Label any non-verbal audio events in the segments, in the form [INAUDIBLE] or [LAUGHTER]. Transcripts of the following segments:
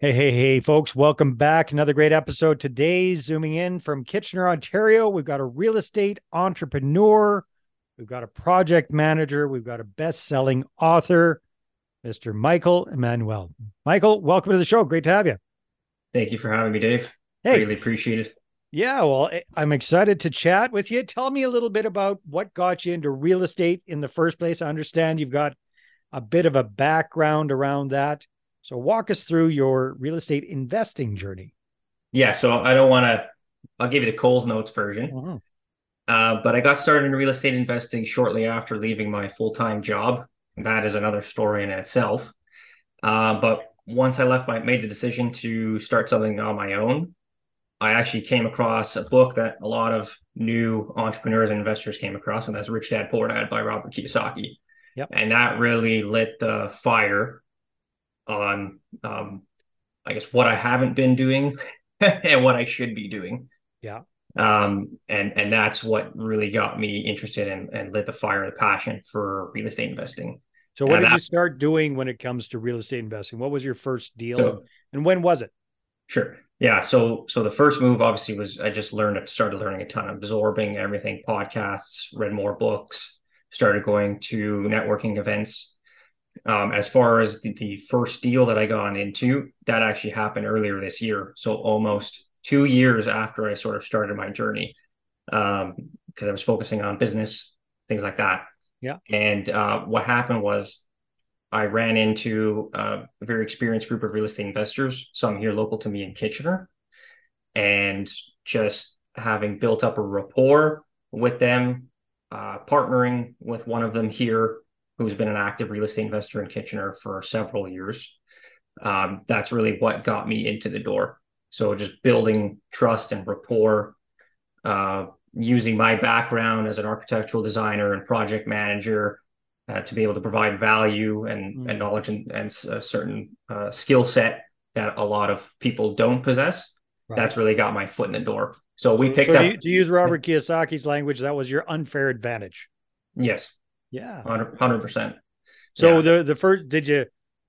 Hey, hey, hey, folks, welcome back. Another great episode today. Zooming in from Kitchener, Ontario. We've got a real estate entrepreneur, we've got a project manager, we've got a best selling author, Mr. Michael Emanuele. Michael, welcome to the show. Great to have you. Thank you for having me, Dave. Hey. Really appreciate it. Yeah, well, I'm excited to chat with you. Tell me a little bit about what got you into real estate in the first place. I understand you've got a bit of a background around that. So walk us through your real estate investing journey. Yeah, so I don't want to, I'll give you the Coles Notes version. Mhm. Uh, but I got started in real estate investing shortly after leaving my full time job. That is another story in itself. Uh, but once I left, my made the decision to start something on my own. I actually came across a book that a lot of new entrepreneurs and investors came across, and that's Rich Dad Poor Dad by Robert Kiyosaki. Yep. And that really lit the fire on, um, I guess, what I haven't been doing [LAUGHS] and what I should be doing. Yeah. Um, and and that's what really got me interested in and lit the fire and the passion for real estate investing. So what And did you start doing when it comes to real estate investing? What was your first deal So and when was it? Sure. Yeah. So so the first move obviously was I just learned it started learning a ton, absorbing everything, podcasts, read more books, started going to networking events. Um, as far as the, the first deal that I got into, that actually happened earlier this year. So almost two years after I sort of started my journey. Um, because I was focusing on business, things like that. Yeah. And uh, what happened was I ran into a very experienced group of real estate investors, some here local to me in Kitchener, and just having built up a rapport with them, uh, partnering with one of them here who's been an active real estate investor in Kitchener for several years. Um, that's really what got me into the door. So just building trust and rapport, uh, using my background as an architectural designer and project manager uh, to be able to provide value and, Mm. and knowledge and, and a certain uh, skill set that a lot of people don't possess. Right. That's really got my foot in the door. So we picked so up, to use Robert Kiyosaki's language, that was your unfair advantage. yes, Yeah. 100 percent. So Yeah. the the first did you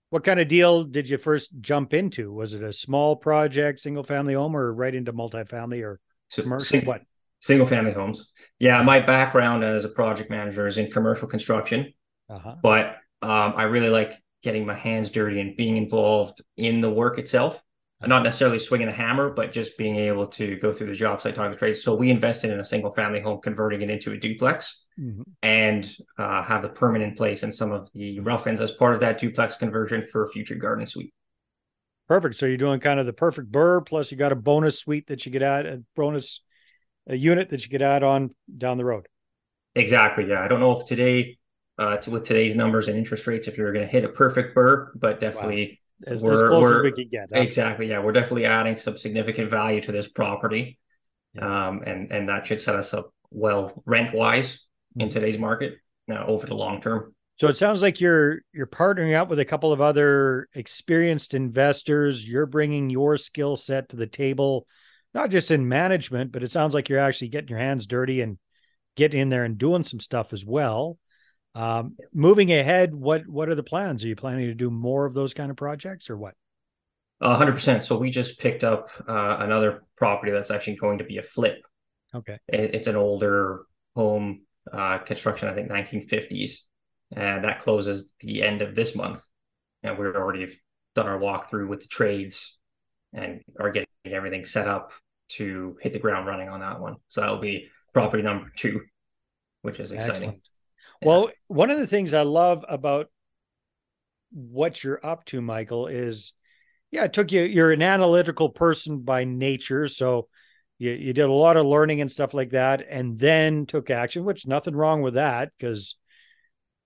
what kind of deal did you first jump into? Was it a small project, single family home, or right into multifamily or So commercial? sing- What? single family homes. Yeah, my background as a project manager is in commercial construction, Uh-huh. but um, I really like getting my hands dirty and being involved in the work itself. Not necessarily swinging a hammer, but just being able to go through the job site, talk to trades. So we invested in a single family home, converting it into a duplex. Mhm. and uh, have the permit in place and some of the rough-ins as part of that duplex conversion for a future garden suite. Perfect. So you're doing kind of the perfect BRRRR, plus you got a bonus suite that you could add, a bonus a unit that you could add on down the road. Exactly. Yeah. I don't know if today, uh, to, with today's numbers and interest rates, if you're going to hit a perfect BRRRR, but definitely As, as We're- close as we could get. huh? exactly. Yeah, we're definitely adding some significant value to this property, Yeah. um, and and that should set us up well rent wise in Mhm. today's market uh, over the long term. So it sounds like you're you're partnering up with a couple of other experienced investors. You're bringing your skill set to the table, not just in management, but it sounds like you're actually getting your hands dirty and getting in there and doing some stuff as well. Um, moving ahead, what what are the plans? Are you planning to do more of those kind of projects or what? A hundred percent. So we just picked up uh, another property that's actually going to be a flip. Okay. It- It's an older home uh, construction, I think 1950s, and that closes the end of this month. And we're already done our walkthrough with the trades and are getting everything set up to hit the ground running on that one. So that'll be property number two, which is exciting. Excellent. Well, one of the things I love about what you're up to, Michael, is yeah, it took you, you're an analytical person by nature. So you, you did a lot of learning and stuff like that, and then took action, which nothing wrong with that because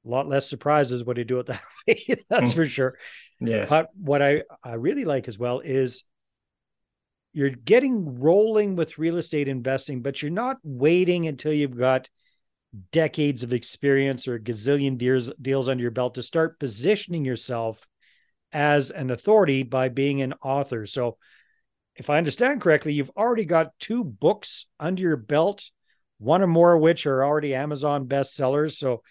a lot less surprises when you do it [LAUGHS] that way. That's Mm. for sure. Yes. But what I, I really like as well is you're getting rolling with real estate investing, but you're not waiting until you've got decades of experience or a gazillion deals, deals under your belt to start positioning yourself as an authority by being an author. So, if I understand correctly, you've already got two books under your belt, one or more of which are already Amazon bestsellers. So,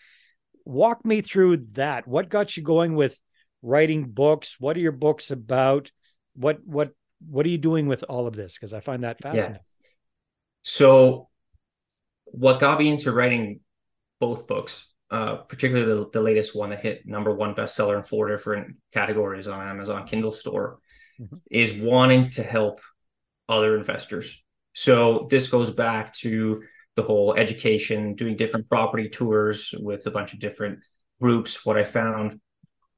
walk me through that. What got you going with writing books? What are your books about? what what what are you doing with all of this? Because I find that fascinating. Yeah. So, what got me into writing both books, uh, particularly the, the latest one that hit number one bestseller in four different categories on Amazon Kindle store, mm-hmm. is wanting to help other investors. So this goes back to the whole education, doing different property tours with a bunch of different groups. What I found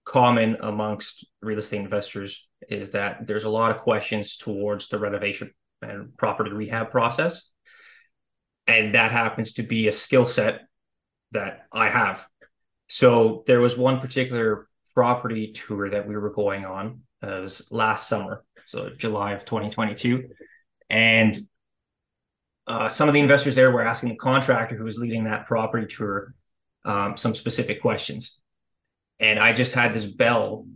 common amongst real estate investors is that there's a lot of questions towards the renovation and property rehab process. And that happens to be a skill set that I have. So there was one particular property tour that we were going on. Uh, it was last summer, so July of 2022. And uh, some of the investors there were asking the contractor who was leading that property tour um, some specific questions. And I just had this bell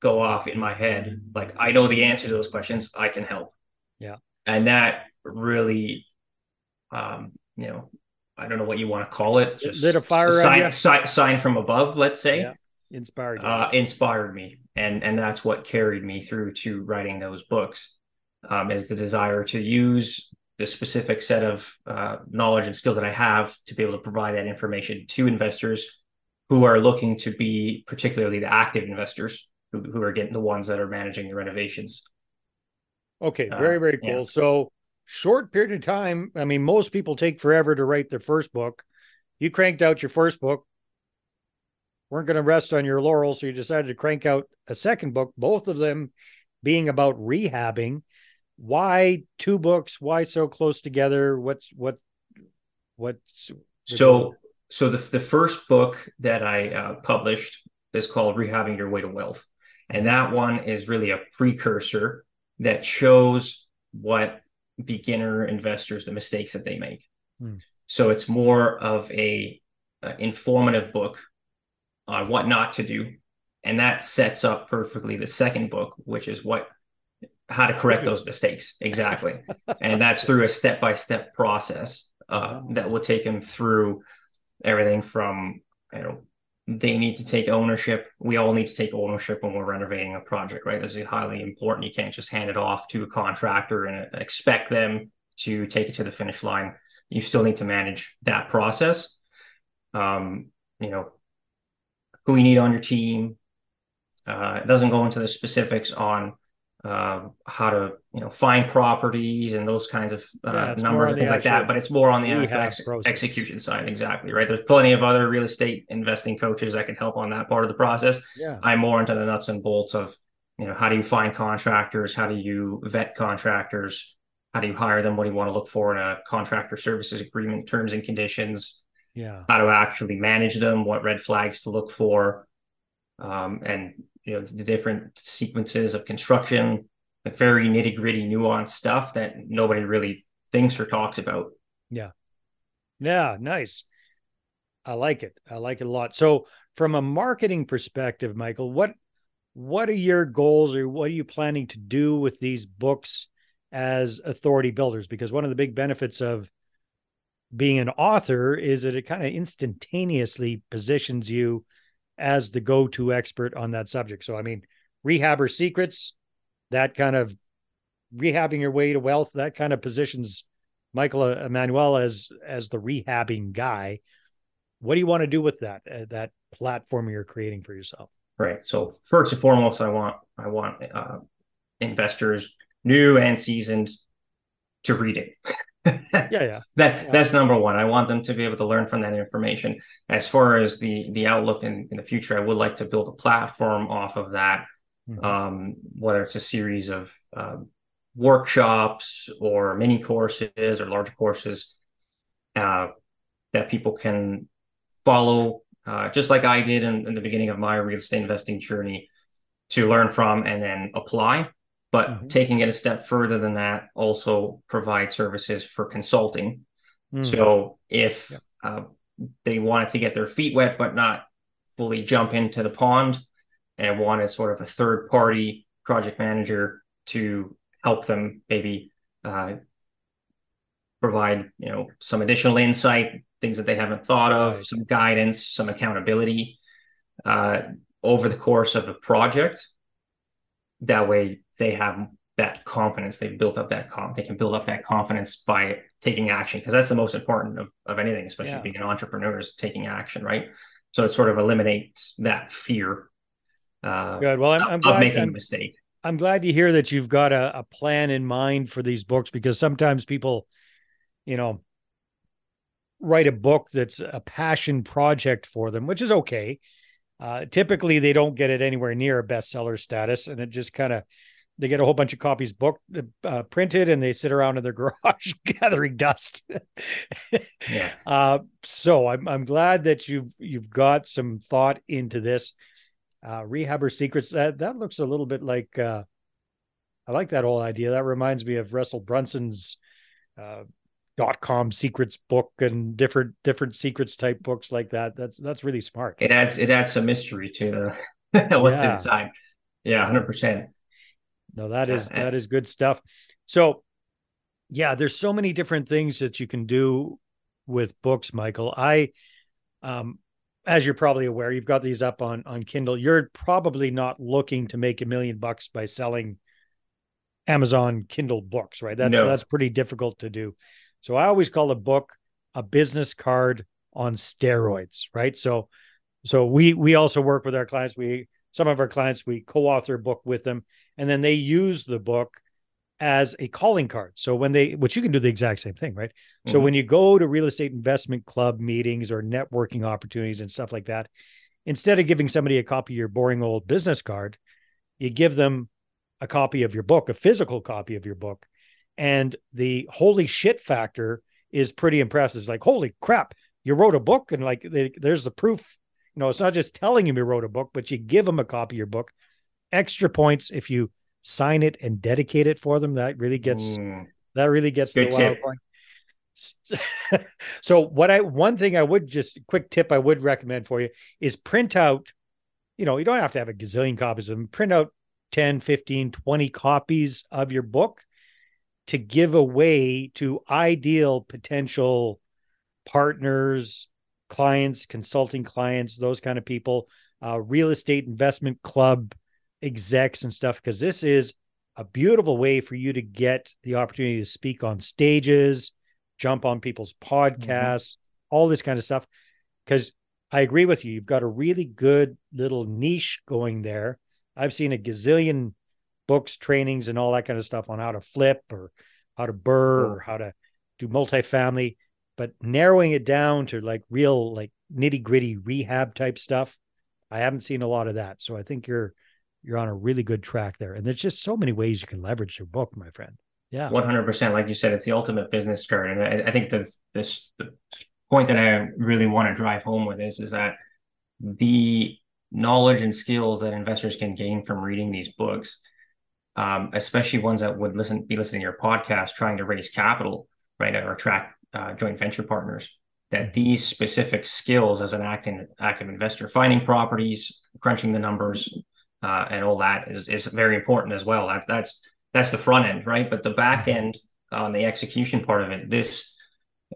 go off in my head like, I know the answer to those questions, I can help. Yeah. And that really, um, you know, I don't know what you want to call it. Just lit a fire sign, sign, sign from above, let's say. Yeah. Inspired uh, inspired me, and and that's what carried me through to writing those books. Um, is the desire to use the specific set of uh, knowledge and skill that I have to be able to provide that information to investors who are looking to be particularly the active investors who, who are getting the ones that are managing the renovations. Okay, very, very cool. Uh, yeah. So short period of time. I mean, most people take forever to write their first book. You cranked out your first book, weren't going to rest on your laurels, so you decided to crank out a second book, both of them being about rehabbing why two books? Why so close together? What's what? What's so? So the the first book that I uh, published is called "Rehabbing Your Way to Wealth," and that one is really a precursor that shows what beginner investors the mistakes that they make. Hmm. So it's more of a, a informative book on what not to do, and that sets up perfectly the second book, which is what how to correct those mistakes. Exactly. [LAUGHS] And that's through a step-by-step process uh, that will take them through everything from you know they need to take ownership. We all need to take ownership when we're renovating a project right? This is highly important. You can't just hand it off to a contractor and expect them to take it to the finish line. You still need to manage that process. Um, you know who you need on your team. Uh, it doesn't go into the specifics on uh, how to you know find properties and those kinds of uh, yeah, numbers and things like that. But it's more on the ex- execution side, exactly right. There's plenty of other real estate investing coaches that can help on that part of the process. Yeah, I'm more into the nuts and bolts of you know how do you find contractors, how do you vet contractors, how do you hire them, what do you want to look for in a contractor services agreement, terms and conditions. Yeah, how to actually manage them, what red flags to look for, um, and you know the different sequences of construction, the very nitty gritty, nuanced stuff that nobody really thinks or talks about. Yeah, yeah, nice. I like it. I like it a lot. So, from a marketing perspective, Michael, what what are your goals, or what are you planning to do with these books as authority builders? Because one of the big benefits of being an author is that it kind of instantaneously positions you as the go-to expert on that subject. So I mean, rehabber secrets, that kind of rehabbing your way to wealth, that kind of positions Michael Emanuele as as the rehabbing guy. What do you want to do with that uh, that platform you're creating for yourself? Right. So first and foremost, I want I want uh, investors, new and seasoned, to read it. [LAUGHS] yeah, yeah. [LAUGHS] That yeah. that's number one. I want them to be able to learn from that information. As far as the the outlook in, in the future, I would like to build a platform off of that. Mm-hmm. Um, whether it's a series of uh, workshops or mini courses or large courses uh, that people can follow, uh, just like I did in, in the beginning of my real estate investing journey, to learn from and then apply but mm-hmm. taking it a step further than that also provide services for consulting mm. so if yeah. uh, they wanted to get their feet wet but not fully jump into the pond and wanted sort of a third party project manager to help them maybe uh, provide you know some additional insight things that they haven't thought of right. some guidance some accountability uh, over the course of a project that way they have that confidence. They've built up that comp. They can build up that confidence by taking action because that's the most important of, of anything, especially yeah. being an entrepreneur is taking action, right? So it sort of eliminates that fear. Uh, Good. Well, I'm, I'm glad making I'm, a mistake. I'm glad to hear that you've got a, a plan in mind for these books because sometimes people, you know, write a book that's a passion project for them, which is okay. Uh, typically, they don't get it anywhere near a bestseller status, and it just kind of they get a whole bunch of copies book uh, printed and they sit around in their [LAUGHS] garage gathering dust. yeah. [LAUGHS] Uh, so I'm I'm glad that you've you've got some thought into this. Uh, Rehabber Secrets that that looks a little bit like uh, I like that whole idea. That reminds me of Russell Brunson's uh, dot com secrets book and different different secrets type books like that. That's that's really smart. It adds it adds some mystery to [LAUGHS] what's yeah. inside. Yeah, hundred percent. No, that is that is good stuff. So, yeah, there's so many different things that you can do with books, Michael. I, um, as you're probably aware, you've got these up on on Kindle. You're probably not looking to make a million bucks by selling Amazon Kindle books, right? That's no. that's pretty difficult to do. So I always call a book a business card on steroids, right? So so we we also work with our clients. We some of our clients we co-author a book with them, and then they use the book as a calling card. So when they, which you can do the exact same thing, right? Mm-hmm. So when you go to real estate investment club meetings or networking opportunities and stuff like that, instead of giving somebody a copy of your boring old business card, you give them a copy of your book, a physical copy of your book, and the holy shit factor is pretty impressive. It's like, holy crap, you wrote a book, and like they, there's the proof. You know, it's not just telling him you wrote a book, but you give them a copy of your book. Extra points if you sign it and dedicate it for them. That really gets mm. that really gets Good the wild point. [LAUGHS] so what I one thing I would just quick tip I would recommend for you is print out, you know, you don't have to have a gazillion copies of them. Print out 10, 15, 20 copies of your book to give away to ideal potential partners, clients, consulting clients, those kind of people, uh, real estate investment club execs and stuff, because this is a beautiful way for you to get the opportunity to speak on stages, jump on people's podcasts, mm-hmm. all this kind of stuff. Because I agree with you, you've got a really good little niche going there. I've seen a gazillion books, trainings, and all that kind of stuff on how to flip or how to BRRRR or how to do multifamily, but narrowing it down to like real, like nitty gritty rehab type stuff. I haven't seen a lot of that. So I think you're you're on a really good track there. And there's just so many ways you can leverage your book, my friend. Yeah. 100%. Like you said, it's the ultimate business card. And I, I think the, this, the point that I really want to drive home with this is that the knowledge and skills that investors can gain from reading these books um, especially ones that would listen be listening to your podcast trying to raise capital, right, or attract uh, joint venture partners. That these specific skills as an active active investor, finding properties, crunching the numbers, uh, and all that is is very important as well. That that's that's the front end, right? But the back mm-hmm. end on the execution part of it, this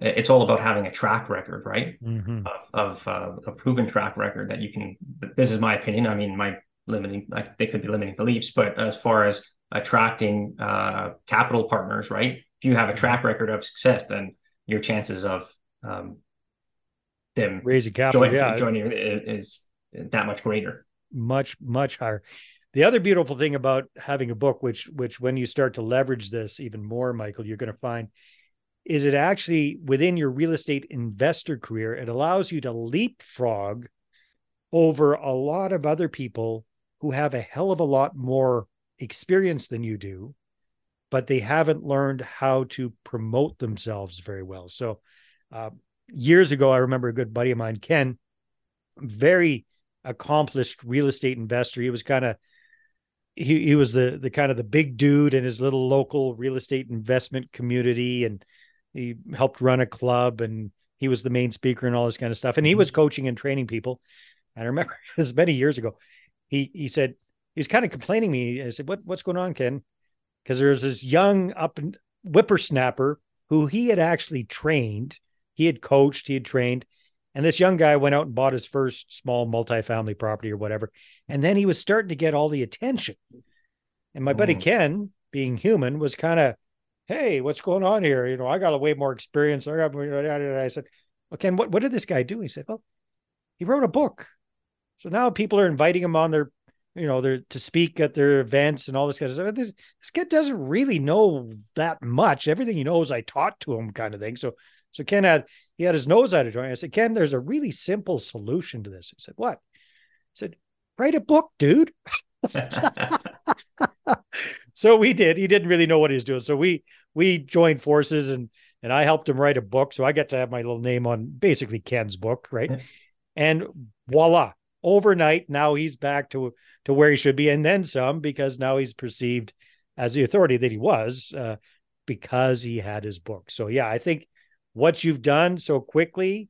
it's all about having a track record, right? Mm-hmm. Of, of uh, a proven track record that you can. This is my opinion. I mean, my limiting like they could be limiting beliefs but as far as attracting uh, capital partners right? If you have a track record of success then your chances of um, them raising capital joining, yeah. joining is that much greater. Much much higher. The other beautiful thing about having a book which which when you start to leverage this even more michael you're going to find is it actually within your real estate investor career it allows you to leapfrog over a lot of other people who have a hell of a lot more experience than you do, but they haven't learned how to promote themselves very well. So, uh, years ago, I remember a good buddy of mine, Ken, very accomplished real estate investor. He was kind of he he was the the kind of the big dude in his little local real estate investment community, and he helped run a club, and he was the main speaker and all this kind of stuff. And he mm-hmm. was coaching and training people. And I remember [LAUGHS] it was many years ago he he said he was kind of complaining to me. I said, "What what's going on, Ken?" Because there's this young up and whippersnapper who he had actually trained, he had coached, he had trained, and this young guy went out and bought his first small multifamily property or whatever, and then he was starting to get all the attention. And my buddy mm. Ken, being human, was kind of, hey, what's going on here? You know, I got a way more experience. I got. I said, well, Ken, what what did this guy do? He said, well, he wrote a book. So now people are inviting him on their, you know, their to speak at their events and all this kind of stuff. This, this kid doesn't really know that much. Everything he knows, I taught to him, kind of thing. So, so Ken had he had his nose out of joint. I said, Ken, there's a really simple solution to this. He said, what? I said, write a book, dude. [LAUGHS] so we did. He didn't really know what he was doing. So we we joined forces and and I helped him write a book. So I got to have my little name on basically Ken's book, right? And voila, overnight, now he's back to to where he should be, and then some, because now he's perceived as the authority that he was uh, because he had his book. So yeah, I think what you've done so quickly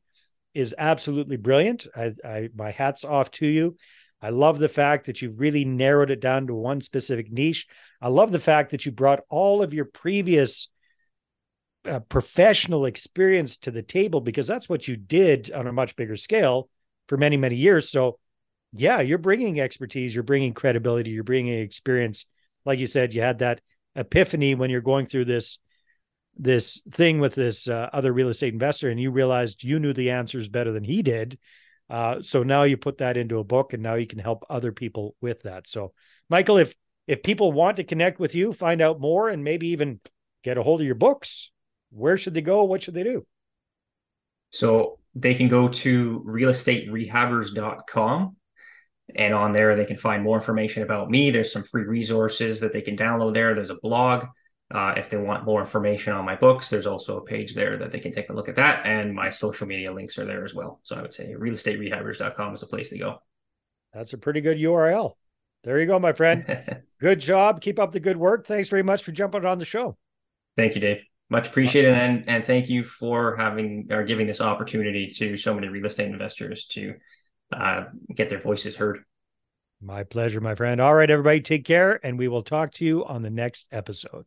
is absolutely brilliant. I, I my hats off to you. I love the fact that you've really narrowed it down to one specific niche. I love the fact that you brought all of your previous uh, professional experience to the table because that's what you did on a much bigger scale for many, many years. So, yeah, you're bringing expertise, you're bringing credibility, you're bringing experience. Like you said, you had that epiphany when you're going through this this thing with this uh, other real estate investor and you realized you knew the answers better than he did uh, so now you put that into a book and now you can help other people with that so michael if if people want to connect with you find out more and maybe even get a hold of your books where should they go what should they do so they can go to realestaterehabbers.com and on there they can find more information about me there's some free resources that they can download there there's a blog uh, if they want more information on my books, there's also a page there that they can take a look at that. And my social media links are there as well. So I would say realestaterehabbers.com is a place to go. That's a pretty good URL. There you go, my friend. [LAUGHS] good job. Keep up the good work. Thanks very much for jumping on the show. Thank you, Dave. Much appreciated. And, and thank you for having or giving this opportunity to so many real estate investors to uh, get their voices heard. My pleasure, my friend. All right, everybody, take care, and we will talk to you on the next episode.